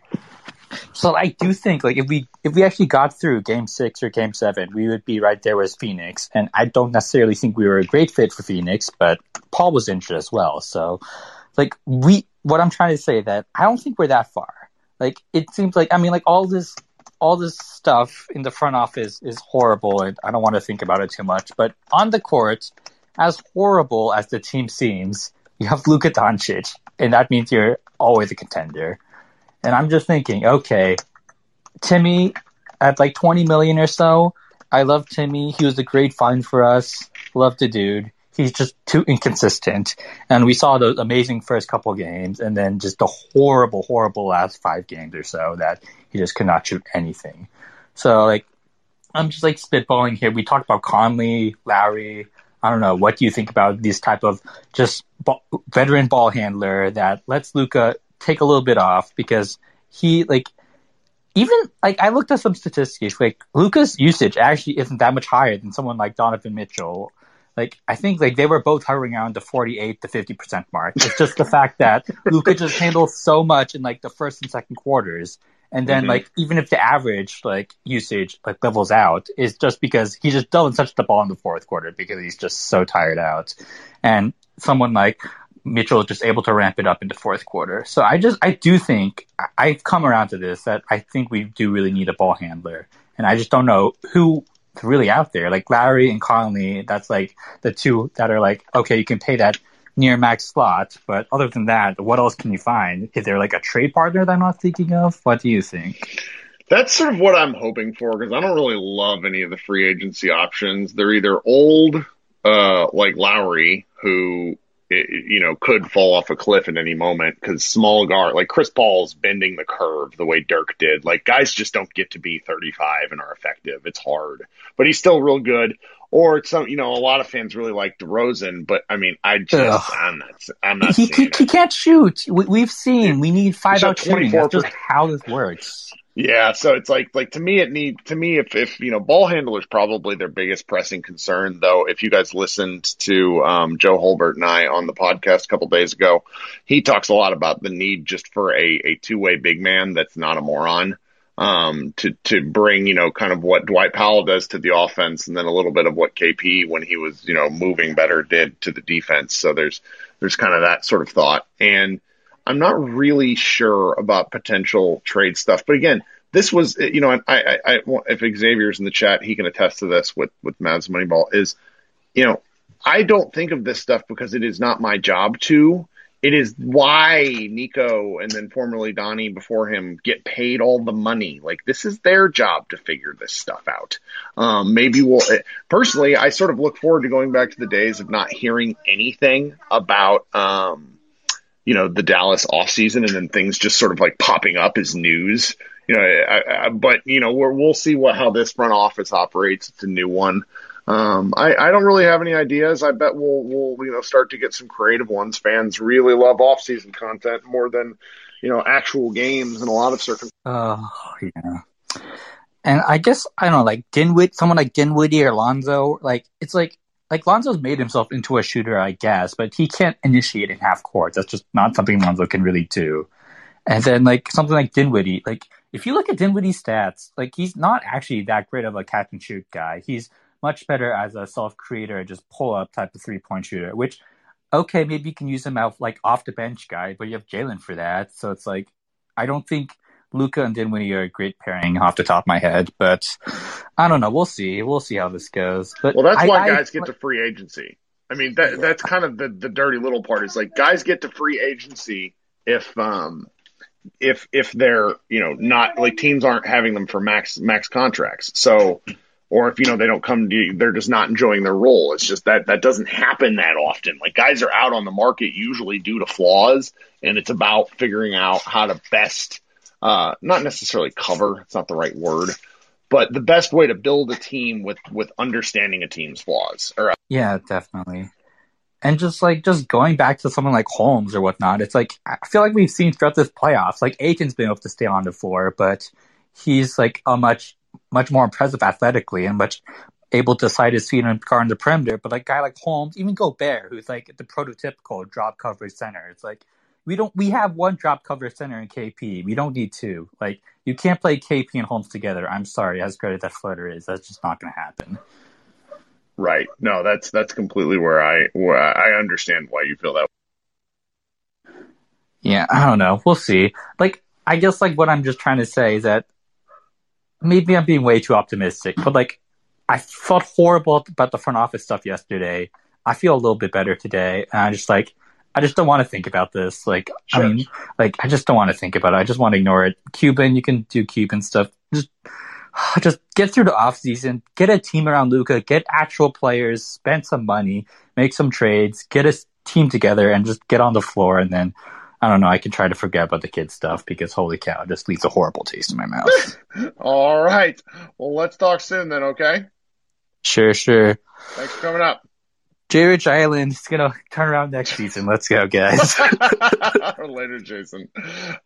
so I do think like if we if we actually got through game six or game seven, we would be right there with Phoenix. And I don't necessarily think we were a great fit for Phoenix, but Paul was injured as well. So like we what I'm trying to say that I don't think we're that far. Like it seems like I mean like all this all this stuff in the front office is horrible and I don't want to think about it too much. But on the court, as horrible as the team seems, you have Luka Doncic, and that means you're always a contender. And I'm just thinking, okay, Timmy at like 20 million or so. I love Timmy. He was a great find for us. Love the dude. He's just too inconsistent. And we saw those amazing first couple games and then just the horrible, horrible last five games or so that he just could not shoot anything. So like, I'm just like spitballing here. We talked about Conley, Lowry. I don't know. What do you think about this type of just ball, veteran ball handler that lets Luka take a little bit off because he like even like I looked at some statistics like Luka's usage actually isn't that much higher than someone like Donovan Mitchell. Like I think like they were both hovering around the 48 to 50 percent mark. It's just the fact that Luka just handles so much in like the first and second quarters. And then Mhm. like even if the average like usage like levels out, is just because he just doesn't touch the ball in the fourth quarter because he's just so tired out. And someone like Mitchell is just able to ramp it up in the fourth quarter. So I just I do think I've come around to this that I think we do really need a ball handler, and I just don't know who really out there like Lowry and Conley. That's like the two that are like okay, you can pay that near max slot, but other than that, what else can you find? Is there like a trade partner that I'm not thinking of? What do you think? That's sort of what I'm hoping for because I don't really love any of the free agency options. They're either old, uh, like Lowry, who you know could fall off a cliff at any moment because small guard like Chris Paul's bending the curve the way Dirk did. Like guys just don't get to be 35 and are effective. It's hard, but he's still real good. Or it's some, you know, a lot of fans really like DeRozan, but I mean, I just, Ugh. I'm not, I'm not He, he, he can't shoot. We, we've seen. We need five out shooting. That's 24%. just how this works. Yeah, so it's like like to me it need to me if if you know ball handler is probably their biggest pressing concern though if you guys listened to um, Joe Holbert and I on the podcast a couple days ago he talks a lot about the need just for a a two way big man that's not a moron um, to to bring you know kind of what Dwight Powell does to the offense and then a little bit of what KP when he was you know moving better did to the defense so there's there's kind of that sort of thought and I'm not really sure about potential trade stuff. But again, this was, you know, I, I, I if Xavier's in the chat, he can attest to this with, with Mavs Moneyball is, you know, I don't think of this stuff because it is not my job to. It is why Nico and then formerly Donnie before him get paid all the money. Like this is their job to figure this stuff out. Um, maybe we'll personally, I sort of look forward to going back to the days of not hearing anything about, um, you know, the Dallas offseason and then things just sort of like popping up as news. You know, I, I, but you know, we will see what how this front office operates. It's a new one. Um, I, I don't really have any ideas. I bet we'll we'll you know start to get some creative ones. Fans really love off-season content more than you know actual games in a lot of circumstances. Oh yeah, and I guess I don't know, like Dinwiddie, someone like Dinwiddie or Lonzo. Like it's like like Lonzo's made himself into a shooter, I guess, but he can't initiate in half court. That's just not something Lonzo can really do. And then like something like Dinwiddie, like if you look at Dinwiddie's stats, like he's not actually that great of a catch and shoot guy. He's much better as a self creator, just pull up type of three point shooter. Which, okay, maybe you can use him out like off the bench guy, but you have Jalen for that. So it's like I don't think Luka and Dinwiddie are a great pairing off the top of my head, but I don't know. We'll see. We'll see how this goes. But well, that's I, why I, guys get to free agency. I mean, that that's kind of the the dirty little part. Is like guys get to free agency if um if if they're you know not like teams aren't having them for max max contracts. So or if you know they don't come to you, they're just not enjoying their role. It's just that that doesn't happen that often. Like guys are out on the market usually due to flaws, and it's about figuring out how to best uh, not necessarily cover. It's not the right word, but the best way to build a team with with understanding a team's flaws. Or yeah, definitely. And just like just going back to someone like Holmes or whatnot, it's like I feel like we've seen throughout this playoffs, like Ayton's been able to stay on the floor, but he's like a much much more impressive athletically and much able to side his feet and guard in the perimeter. But like guy like Holmes, even Gobert, who's like the prototypical drop coverage center, it's like we don't we have one drop coverage center in KP. We don't need two. Like you can't play KP and Holmes together. I'm sorry, as great as that flutter is, that's just not going to happen. Right. No, that's that's completely where I where I understand why you feel that. Way. Yeah, I don't know. We'll see. Like I guess like what I'm just trying to say is that maybe I'm being way too optimistic, but like I felt horrible about the front office stuff yesterday. I feel a little bit better today, and I just like I just don't want to think about this. Like, sure. I mean, like, I just don't want to think about it. I just want to ignore it. Cuban, you can do Cuban stuff. Just, just get through the off season, get a team around Luka, get actual players, spend some money, make some trades, get a team together, and just get on the floor. And then, I don't know, I can try to forget about the Kidd stuff because holy cow, it just leaves a horrible taste in my mouth. All right. Well, let's talk soon then, okay? Sure, sure. Thanks for coming up. J Rich Island is gonna turn around next season. Let's go, guys. Later, Jason.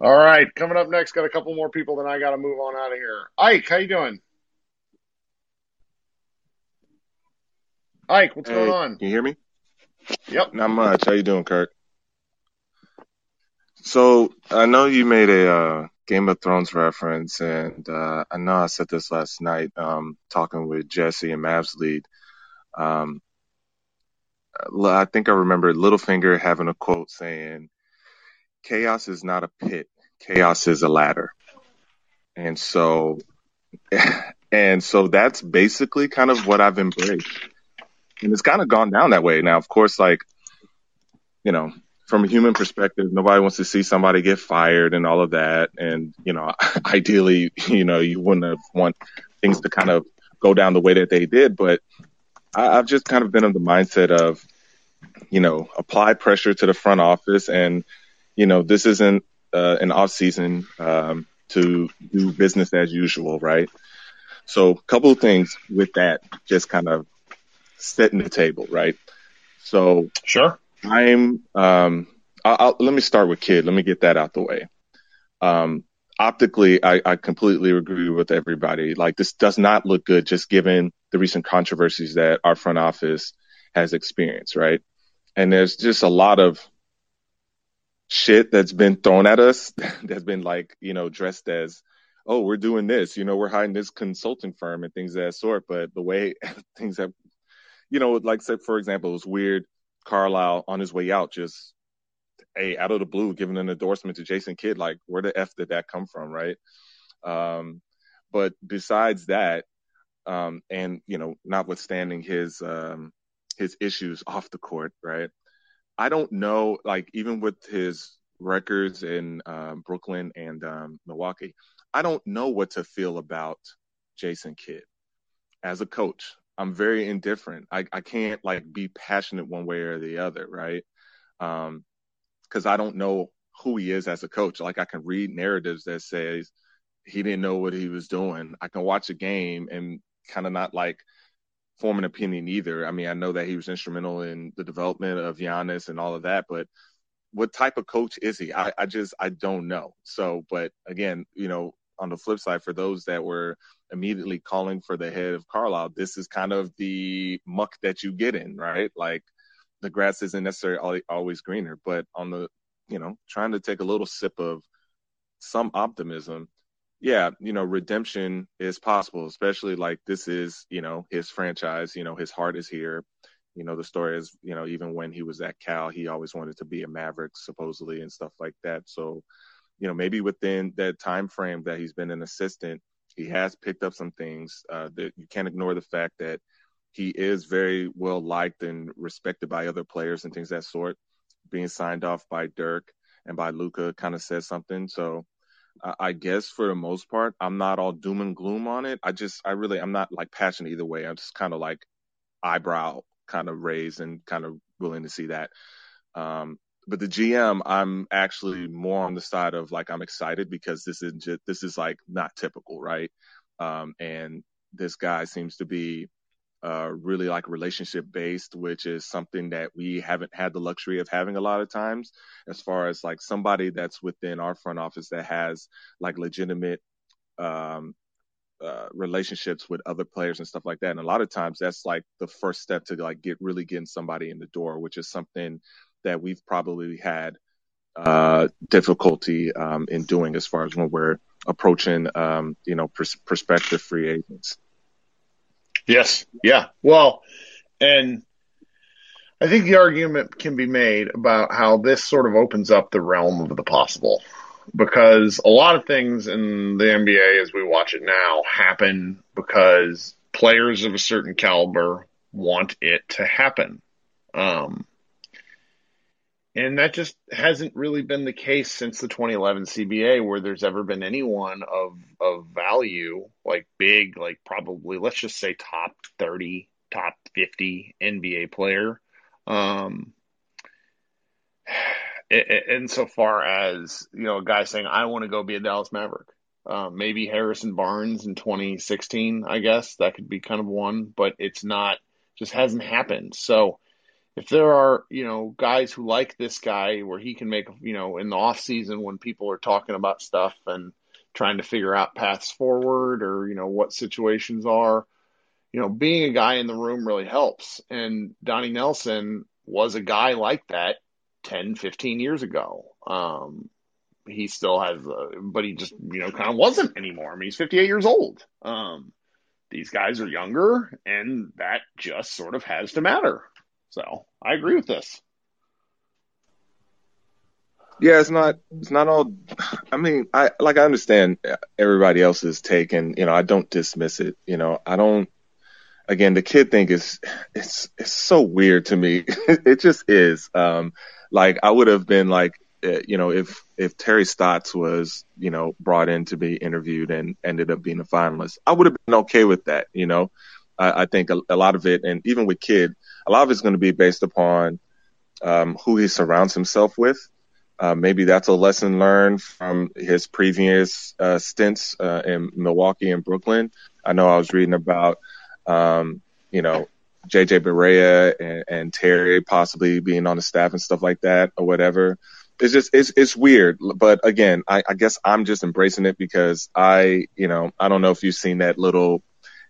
All right, coming up next, got a couple more people, then I got to move on out of here. Ike, how you doing? Ike, what's hey, going on? Can you hear me? Yep. Not much. How you doing, Kirk? So I know you made a uh, Game of Thrones reference, and uh, I know I said this last night, um, talking with Jesse and Mavs lead. Um, I think I remember Littlefinger having a quote saying, "Chaos is not a pit. Chaos is a ladder." And so, and so that's basically kind of what I've embraced, and it's kind of gone down that way. Now, of course, like you know, from a human perspective, nobody wants to see somebody get fired and all of that. And you know, ideally, you know, you wouldn't have want things to kind of go down the way that they did, but I, have just kind of been of the mindset of, you know, apply pressure to the front office, and you know, this isn't uh, an off season um, to do business as usual, right? So, a couple of things with that, just kind of setting the table, right? So, sure, I'm. Um, I'll, I'll, let me start with Kidd. Let me get that out the way. Um, optically, I, I completely agree with everybody. Like this does not look good, just given the recent controversies that our front office has experienced, right? And there's just a lot of shit that's been thrown at us that's been like, you know, dressed as, oh, we're doing this, you know, we're hiring this consulting firm and things of that sort. But the way things have, you know, like say for example, it was weird. Carlisle on his way out just a out of the blue giving an endorsement to Jason Kidd. Like, where the f did that come from, right? Um, but besides that, um, and you know, notwithstanding his um, his issues off the court, right? I don't know, like even with his records in um, Brooklyn and um, Milwaukee, I don't know what to feel about Jason Kidd as a coach. I'm very indifferent. I, I can't like be passionate one way or the other, right? Um, because I don't know who he is as a coach. Like I can read narratives that says he didn't know what he was doing. I can watch a game and kind of not like form an opinion either. I mean, I know that he was instrumental in the development of Giannis and all of that, but what type of coach is he? I, I just I don't know. So, but again, you know, on the flip side, for those that were immediately calling for the head of Carlisle, this is kind of the muck that you get in, right? Like the grass isn't necessarily always greener, but on the, you know, trying to take a little sip of some optimism yeah, you know, redemption is possible, especially like this is, you know, his franchise, you know, his heart is here. You know, the story is, you know, even when he was at Cal, he always wanted to be a Maverick, supposedly, and stuff like that. So, you know, maybe within that time frame that he's been an assistant, he has picked up some things. Uh, that you can't ignore the fact that he is very well liked and respected by other players and things that sort. Being signed off by Dirk and by Luka kind of says something. So, I guess for the most part, I'm not all doom and gloom on it. I just, I really, I'm not like passionate either way. I'm just kind of like eyebrow kind of raised and kind of willing to see that. Um, but the GM, I'm actually more on the side of like I'm excited because this is just this is like not typical, right? Um, and this guy seems to be uh, really like relationship based, which is something that we haven't had the luxury of having a lot of times. As far as like somebody that's within our front office that has like legitimate um, uh, relationships with other players and stuff like that. And a lot of times that's like the first step to like get really getting somebody in the door, which is something that we've probably had uh, difficulty um, in doing as far as when we're approaching, um, you know, pers- prospective free agents. Yes. Yeah. Well, and I think the argument can be made about how this sort of opens up the realm of the possible because a lot of things in the NBA as we watch it now happen because players of a certain caliber want it to happen. Um, and that just hasn't really been the case since the 2011 CBA, where there's ever been anyone of of value, like big, like probably let's just say top 30, top 50 NBA player. Um, insofar as you know, a guy saying, "I want to go be a Dallas Maverick." Um, maybe Harrison Barnes in 2016, I guess that could be kind of one, but it's not, just hasn't happened. So if there are, you know, guys who like this guy where he can make, you know, in the off season when people are talking about stuff and trying to figure out paths forward or, you know, what situations are, you know, being a guy in the room really helps. And Donnie Nelson was a guy like that 10, 15 years ago. Um, he still has, uh, but he just, you know, kind of wasn't anymore. I mean, he's 58 years old. Um, these guys are younger and that just sort of has to matter. So I agree with this. Yeah, it's not it's not all. I mean, I like I understand everybody else's take, and you know, I don't dismiss it. You know, I don't. Again, the Kidd thing is it's it's so weird to me. it just is. Um, like I would have been like, uh, you know, if if Terry Stotts was you know brought in to be interviewed and ended up being a finalist, I would have been okay with that. You know, I, I think a, a lot of it, and even with Kidd, a lot of it's going to be based upon um, who he surrounds himself with. Uh, maybe that's a lesson learned from his previous uh, stints uh, in Milwaukee and Brooklyn. I know I was reading about, um, you know, JJ Barea and, and, Terry possibly being on the staff and stuff like that or whatever. it's just it's it's weird. But again, I, I guess I'm just embracing it because I, you know, I don't know if you've seen that little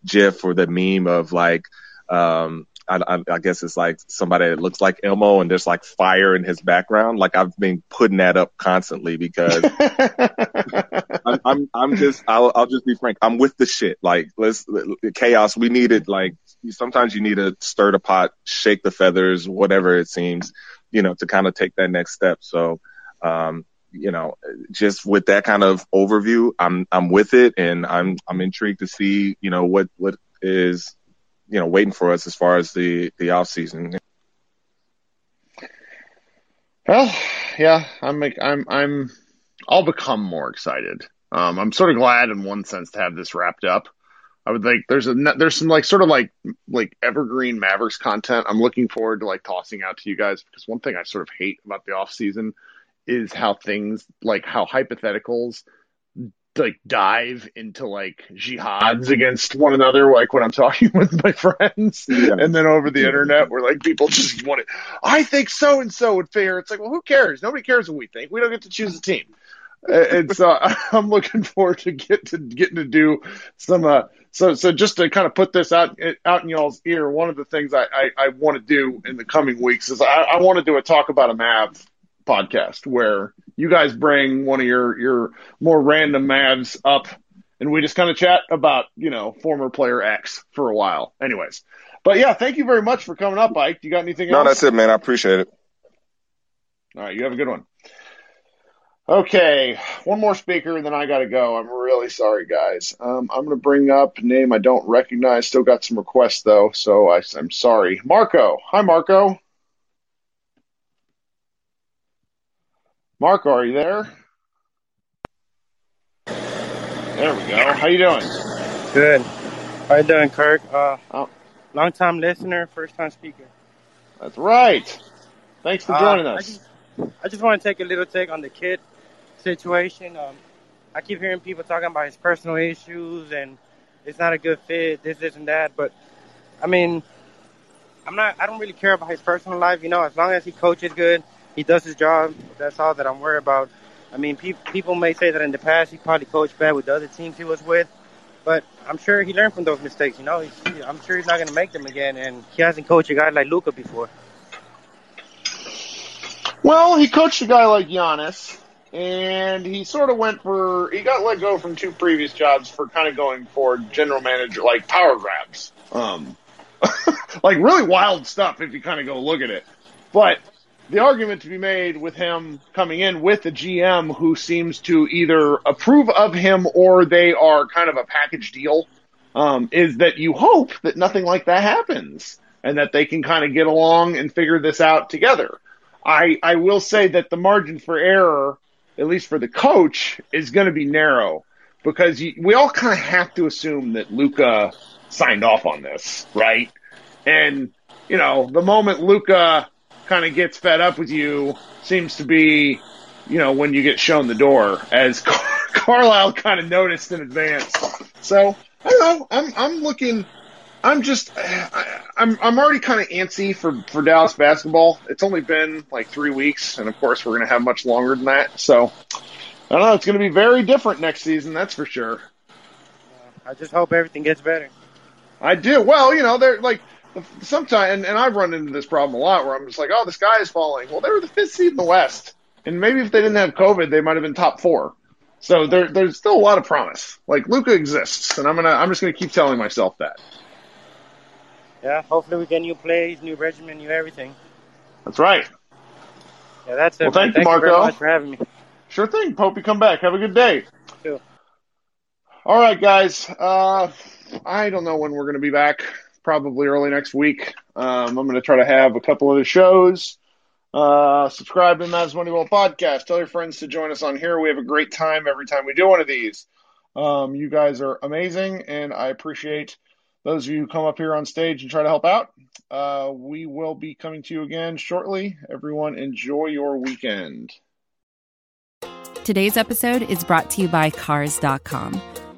GIF or the meme of like, um, I, I, I guess it's like somebody that looks like Elmo and there's like fire in his background. Like I've been putting that up constantly because I'm, I'm, I'm just, I'll, I'll just be frank. I'm with the shit. Like let's chaos. We need it. Like sometimes you need to stir the pot, shake the feathers, whatever it seems, you know, to kind of take that next step. So, um, you know, just with that kind of overview, I'm I'm with it, and I'm I'm intrigued to see, you know, what what is, you know, waiting for us as far as the the off season. Well, yeah, I'm like I'm I'm I'll become more excited. Um, I'm sort of glad in one sense to have this wrapped up. I would like there's a there's some like sort of like like evergreen Mavericks content. I'm looking forward to like tossing out to you guys because one thing I sort of hate about the off season is how things like how hypotheticals like dive into like jihads against one another like when I'm talking with my friends. Yeah. and then over the internet where like people just want it. I think so and so would fare. It's like well who cares? Nobody cares what we think. We don't get to choose a team. And so I'm looking forward to get to getting to do some uh so so just to kind of put this out out in y'all's ear one of the things I I, I want to do in the coming weeks is I, I want to do a talk about a Mav podcast where you guys bring one of your your more random Mavs up and we just kind of chat about you know former player X for a while. Anyways, but yeah, thank you very much for coming up, Ike. Do you got anything No, else? that's it, man. I appreciate it. All right, you have a good one. Okay, one more speaker, and then I got to go. I'm really sorry, guys. Um, I'm going to bring up a name I don't recognize. Still got some requests though, so I, I'm sorry. Marco, hi, Marco. Marco, are you there? There we go. How you doing? Good. How you doing, Kirk? Uh, Oh. long time listener, first time speaker. That's right. Thanks for Uh, joining I us. just, I just want to take a little take on the Kidd situation. Um, I keep hearing people talking about his personal issues and it's not a good fit, this, this, and that. But I mean, I'm not. I don't really care about his personal life. You know, as long as he coaches good, he does his job. That's all that I'm worried about. I mean, pe- people may say that in the past he probably coached bad with the other teams he was with, but I'm sure he learned from those mistakes. You know, I'm sure he's not going to make them again, and he hasn't coached a guy like Luka before. Well, he coached a guy like Giannis, and he sort of went for. He got let go from two previous jobs for kind of going for general manager, like power grabs. Um, like really wild stuff if you kind of go look at it. But the argument to be made with him coming in with a GM who seems to either approve of him or they are kind of a package deal um, is that you hope that nothing like that happens and that they can kind of get along and figure this out together. I, I will say that the margin for error, at least for the coach, is going to be narrow because we all kind of have to assume that Luka signed off on this, right? And you know, the moment Luka kind of gets fed up with you seems to be, you know, when you get shown the door, as Car- Carlisle kind of noticed in advance. So I don't know. I'm I'm looking. I'm just, I, I'm, I'm already kind of antsy for, for Dallas basketball. It's only been like three weeks, and of course we're going to have much longer than that. So, I don't know. It's going to be very different next season, that's for sure. I just hope everything gets better. I do. Well, you know, they're like, sometimes, and, and I've run into this problem a lot where I'm just like, oh, the sky is falling. Well, they were the fifth seed in the West, and maybe if they didn't have COVID, they might have been top four. So there, there's still a lot of promise. Like Luka exists, and I'm gonna, I'm just gonna keep telling myself that. Yeah, hopefully we get new plays, new regimen, new everything. That's right. Yeah, that's it. Well, man. thank you, thank very Marco. much for having me. Sure thing. Hope you come back. Have a good day. All right, guys. Uh, I don't know when we're going to be back. Probably early next week. Um, I'm going to try to have a couple of the shows. Uh, subscribe to the Mavs Moneyball podcast. Tell your friends to join us on here. We have a great time every time we do one of these. Um, you guys are amazing, and I appreciate those of you who come up here on stage and try to help out. Uh, we will be coming to you again shortly. Everyone, enjoy your weekend. Today's episode is brought to you by Cars.com.